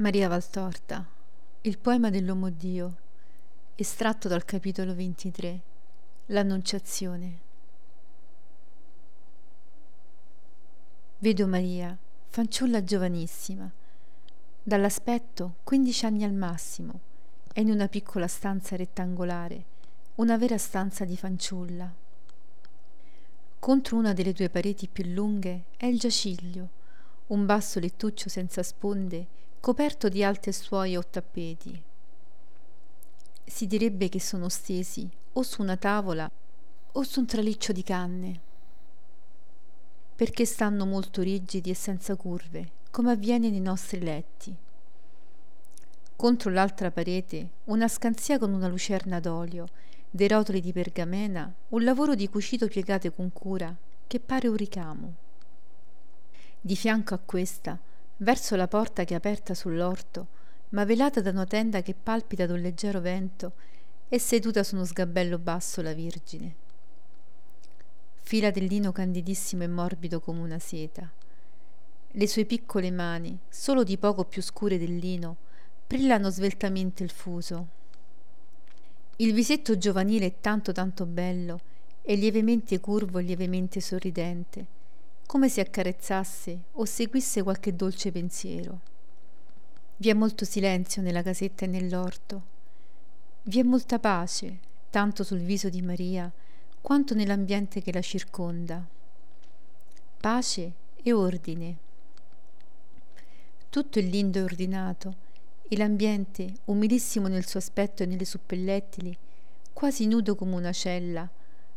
Maria Valtorta, il poema dell'uomo Dio, estratto dal capitolo 23, l'Annunciazione. Vedo Maria, fanciulla giovanissima, dall'aspetto 15 anni al massimo, è in una piccola stanza rettangolare, una vera stanza di fanciulla. Contro una delle due pareti più lunghe è il giaciglio, un basso lettuccio senza sponde coperto di alte stuoie o tappeti. Si direbbe che sono stesi o su una tavola o su un traliccio di canne, perché stanno molto rigidi e senza curve, come avviene nei nostri letti. Contro l'altra parete una scanzia con una lucerna d'olio, dei rotoli di pergamena, un lavoro di cucito piegate con cura, che pare un ricamo. Di fianco a questa verso la porta che è aperta sull'orto, ma velata da una tenda che palpita da un leggero vento, è seduta su uno sgabello basso la Vergine. Fila del lino candidissimo e morbido come una seta. Le sue piccole mani, solo di poco più scure del lino, brillano sveltamente il fuso. Il visetto giovanile è tanto tanto bello, è lievemente curvo e lievemente sorridente come se accarezzasse o seguisse qualche dolce pensiero. Vi è molto silenzio nella casetta e nell'orto. Vi è molta pace, tanto sul viso di Maria quanto nell'ambiente che la circonda. Pace e ordine. Tutto è lindo e ordinato e l'ambiente, umilissimo nel suo aspetto e nelle suppellettili, quasi nudo come una cella,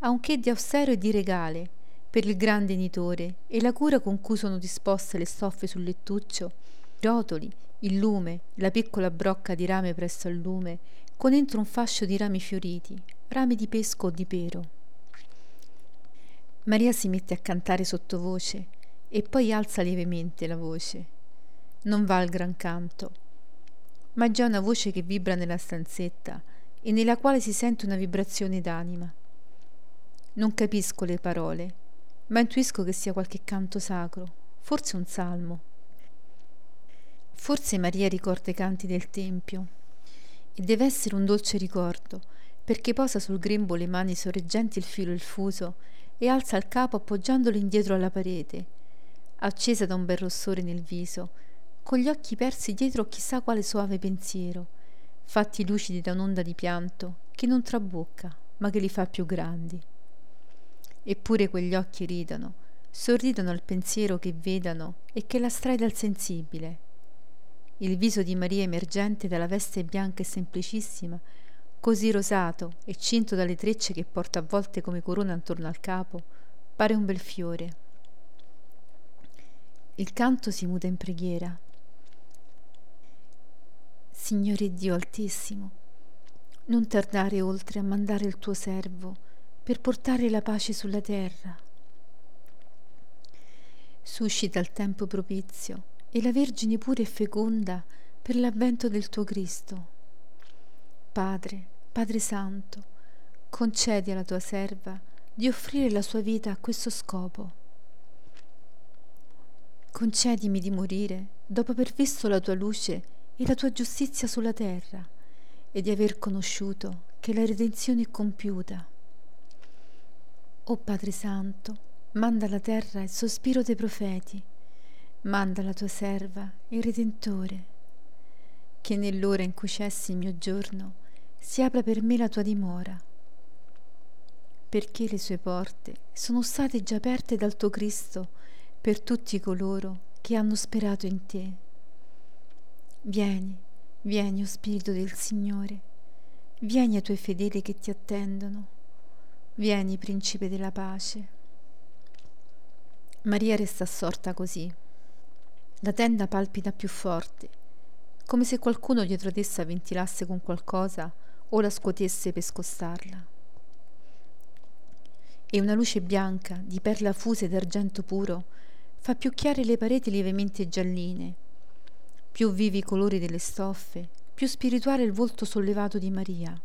ha un che di austero e di regale, per il grande editore e la cura con cui sono disposte le stoffe sul lettuccio, i rotoli, il lume, la piccola brocca di rame presso al lume, con entro un fascio di rami fioriti, rami di pesco o di pero. Maria si mette a cantare sottovoce e poi alza lievemente la voce. Non va al gran canto, ma già una voce che vibra nella stanzetta e nella quale si sente una vibrazione d'anima. Non capisco le parole, ma intuisco che sia qualche canto sacro, forse un salmo. Forse Maria ricorda i canti del Tempio e deve essere un dolce ricordo, perché posa sul grembo le mani sorreggenti il filo e il fuso e alza il capo appoggiandolo indietro alla parete, accesa da un bel rossore nel viso, con gli occhi persi dietro chissà quale soave pensiero, fatti lucidi da un'onda di pianto che non trabocca, ma che li fa più grandi. Eppure quegli occhi ridono, sorridono al pensiero che vedano e che la strae dal sensibile. Il viso di Maria emergente dalla veste bianca e semplicissima, così rosato e cinto dalle trecce che porta a volte come corona attorno al capo, pare un bel fiore. Il canto si muta in preghiera. Signore Dio Altissimo, non tardare oltre a mandare il tuo servo per portare la pace sulla terra. Suscita il tempo propizio e la Vergine pure e feconda per l'avvento del tuo Cristo. Padre, Padre Santo, concedi alla tua serva di offrire la sua vita a questo scopo. Concedimi di morire dopo aver visto la tua luce e la tua giustizia sulla terra e di aver conosciuto che la redenzione è compiuta. O Padre Santo, manda alla terra il sospiro dei profeti, manda la tua serva, il Redentore, che nell'ora in cui cessi il mio giorno si apra per me la tua dimora, perché le sue porte sono state già aperte dal tuo Cristo per tutti coloro che hanno sperato in te. Vieni, vieni, o Spirito del Signore, vieni ai tuoi fedeli che ti attendono Vieni, principe della pace. Maria resta assorta così. La tenda palpita più forte, come se qualcuno dietro ad essa ventilasse con qualcosa o la scuotesse per scostarla. E una luce bianca, di perla fusa ed argento puro, fa più chiare le pareti lievemente gialline, più vivi i colori delle stoffe, più spirituale il volto sollevato di Maria.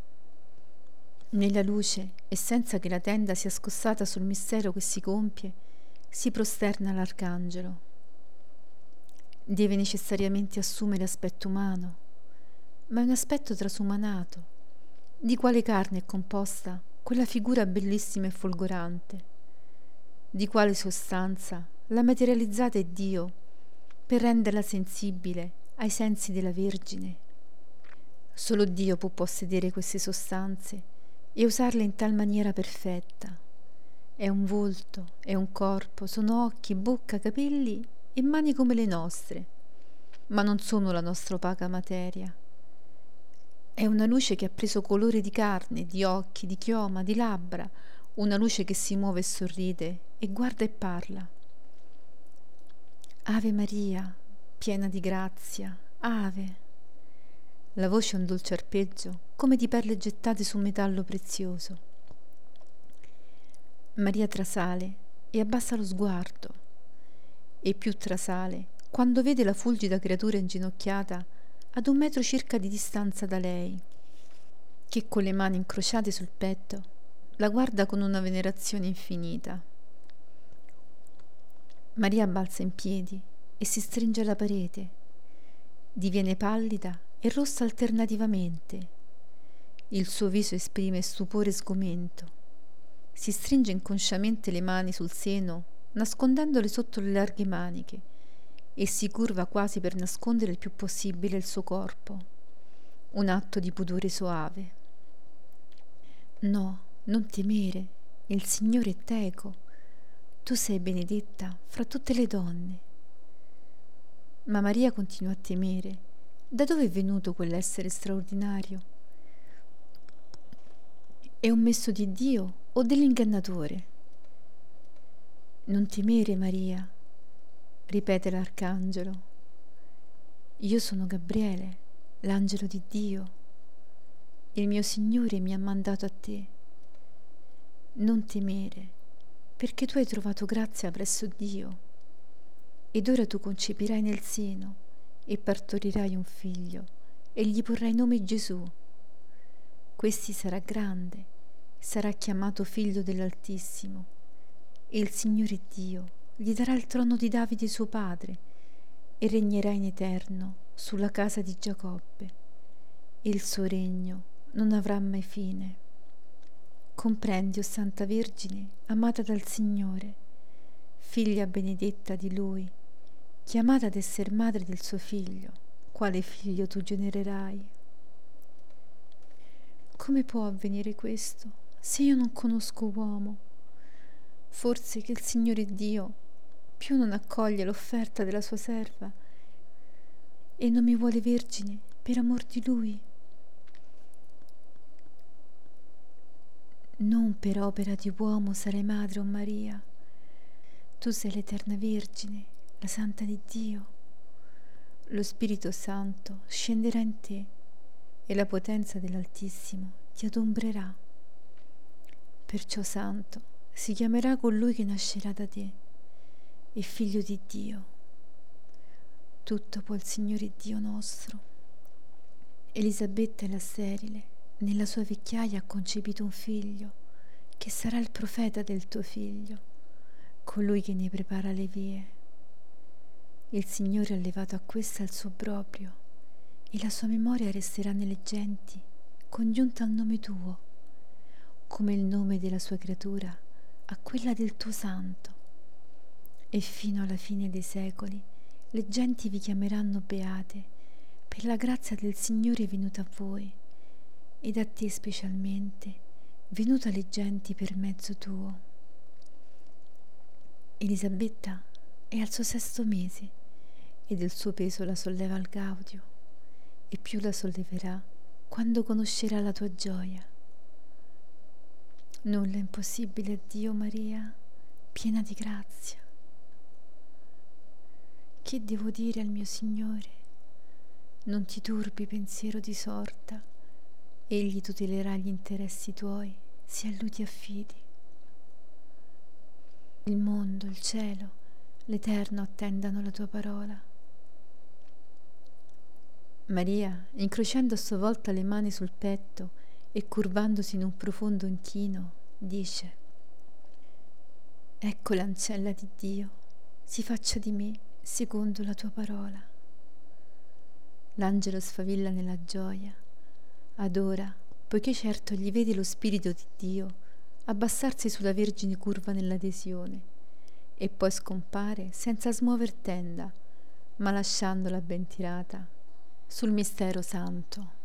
Nella luce e senza che la tenda sia scossata sul mistero che si compie, si prosterna l'arcangelo. deve necessariamente assumere aspetto umano, ma è un aspetto trasumanato. Di quale carne è composta quella figura bellissima e folgorante? Di quale sostanza l'ha materializzata è Dio per renderla sensibile ai sensi della Vergine? Solo Dio può possedere queste sostanze e usarle in tal maniera perfetta. È un volto, è un corpo, sono occhi, bocca, capelli e mani come le nostre, ma non sono la nostra opaca materia. È una luce che ha preso colore di carne, di occhi, di chioma, di labbra, una luce che si muove e sorride e guarda e parla. Ave Maria, piena di grazia, ave. La voce è un dolce arpeggio, come di perle gettate su un metallo prezioso. Maria trasale e abbassa lo sguardo e più trasale quando vede la fulgida creatura inginocchiata ad un metro circa di distanza da lei, che con le mani incrociate sul petto la guarda con una venerazione infinita. Maria balza in piedi e si stringe alla parete, diviene pallida e rossa alternativamente. Il suo viso esprime stupore e sgomento. Si stringe inconsciamente le mani sul seno nascondendole sotto le larghe maniche, e si curva quasi per nascondere il più possibile il suo corpo. Un atto di pudore soave. No, non temere, il Signore è teco. Tu sei benedetta fra tutte le donne. Ma Maria continuò a temere. Da dove è venuto quell'essere straordinario? È un messo di Dio o dell'ingannatore? Non temere, Maria, ripete l'arcangelo. Io sono Gabriele, l'angelo di Dio. Il mio Signore mi ha mandato a te. Non temere, perché tu hai trovato grazia presso Dio. Ed ora tu concepirai nel seno e partorirai un figlio e gli porrai nome Gesù. Questi sarà grande, sarà chiamato figlio dell'Altissimo e il Signore Dio gli darà il trono di Davide suo padre e regnerà in eterno sulla casa di Giacobbe e il suo regno non avrà mai fine. Comprendi, o Santa Vergine, amata dal Signore, figlia benedetta di Lui, chiamata ad essere madre del suo figlio, quale figlio tu genererai. Come può avvenire questo se io non conosco uomo? Forse che il Signore Dio più non accoglie l'offerta della sua serva e non mi vuole vergine per amor di Lui. Non per opera di uomo sarai madre o Maria. Tu sei l'eterna Vergine, la Santa di Dio. Lo Spirito Santo scenderà in te e la potenza dell'Altissimo ti adombrerà. Perciò, Santo, si chiamerà colui che nascerà da te e figlio di Dio. Tutto può il Signore Dio nostro. Elisabetta la sterile, nella sua vecchiaia ha concepito un figlio, che sarà il profeta del tuo figlio, colui che ne prepara le vie. Il Signore ha levato a questa il suo obbrobrio, e la sua memoria resterà nelle genti, congiunta al nome tuo, come il nome della sua creatura a quella del tuo santo. E fino alla fine dei secoli le genti vi chiameranno beate per la grazia del Signore venuta a voi ed a te specialmente, venuta alle genti per mezzo tuo. Elisabetta è al suo sesto mese ed il suo peso la solleva al gaudio e più la solleverà quando conoscerà la tua gioia Nulla è impossibile a Dio, Maria, piena di grazia. Che devo dire al mio Signore? Non ti turbi pensiero di sorta, egli tutelerà gli interessi tuoi, se a lui ti affidi. Il mondo, il cielo, l'Eterno attendano la tua parola. Maria, incrociando a sua volta le mani sul petto, e curvandosi in un profondo inchino, dice, Ecco l'ancella di Dio, si faccia di me secondo la tua parola. L'angelo sfavilla nella gioia, adora, poiché certo gli vede lo spirito di Dio abbassarsi sulla Vergine curva nell'adesione e poi scompare senza smuover tenda, ma lasciandola ben tirata sul mistero santo.